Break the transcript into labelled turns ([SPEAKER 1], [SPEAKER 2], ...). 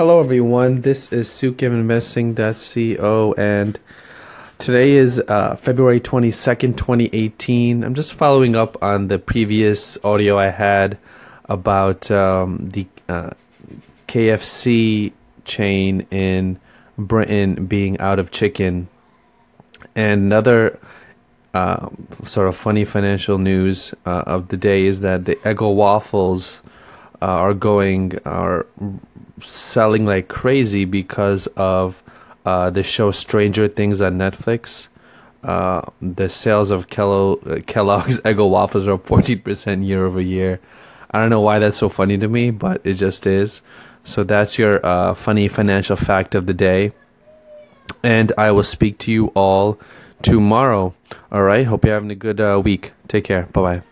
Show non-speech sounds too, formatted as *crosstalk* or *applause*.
[SPEAKER 1] Hello, everyone. This is Sukivinvesting.co, and today is uh, February 22nd, 2018. I'm just following up on the previous audio I had about um, the uh, KFC chain in Britain being out of chicken. And another uh, sort of funny financial news uh, of the day is that the Eggo waffles uh, are going are selling like crazy because of uh, the show Stranger Things on Netflix. Uh, the sales of Kello- Kellogg's *laughs* Eggo waffles are up 14% year over year. I don't know why that's so funny to me, but it just is. So that's your uh, funny financial fact of the day. And I will speak to you all tomorrow. All right. Hope you're having a good uh, week. Take care. Bye bye.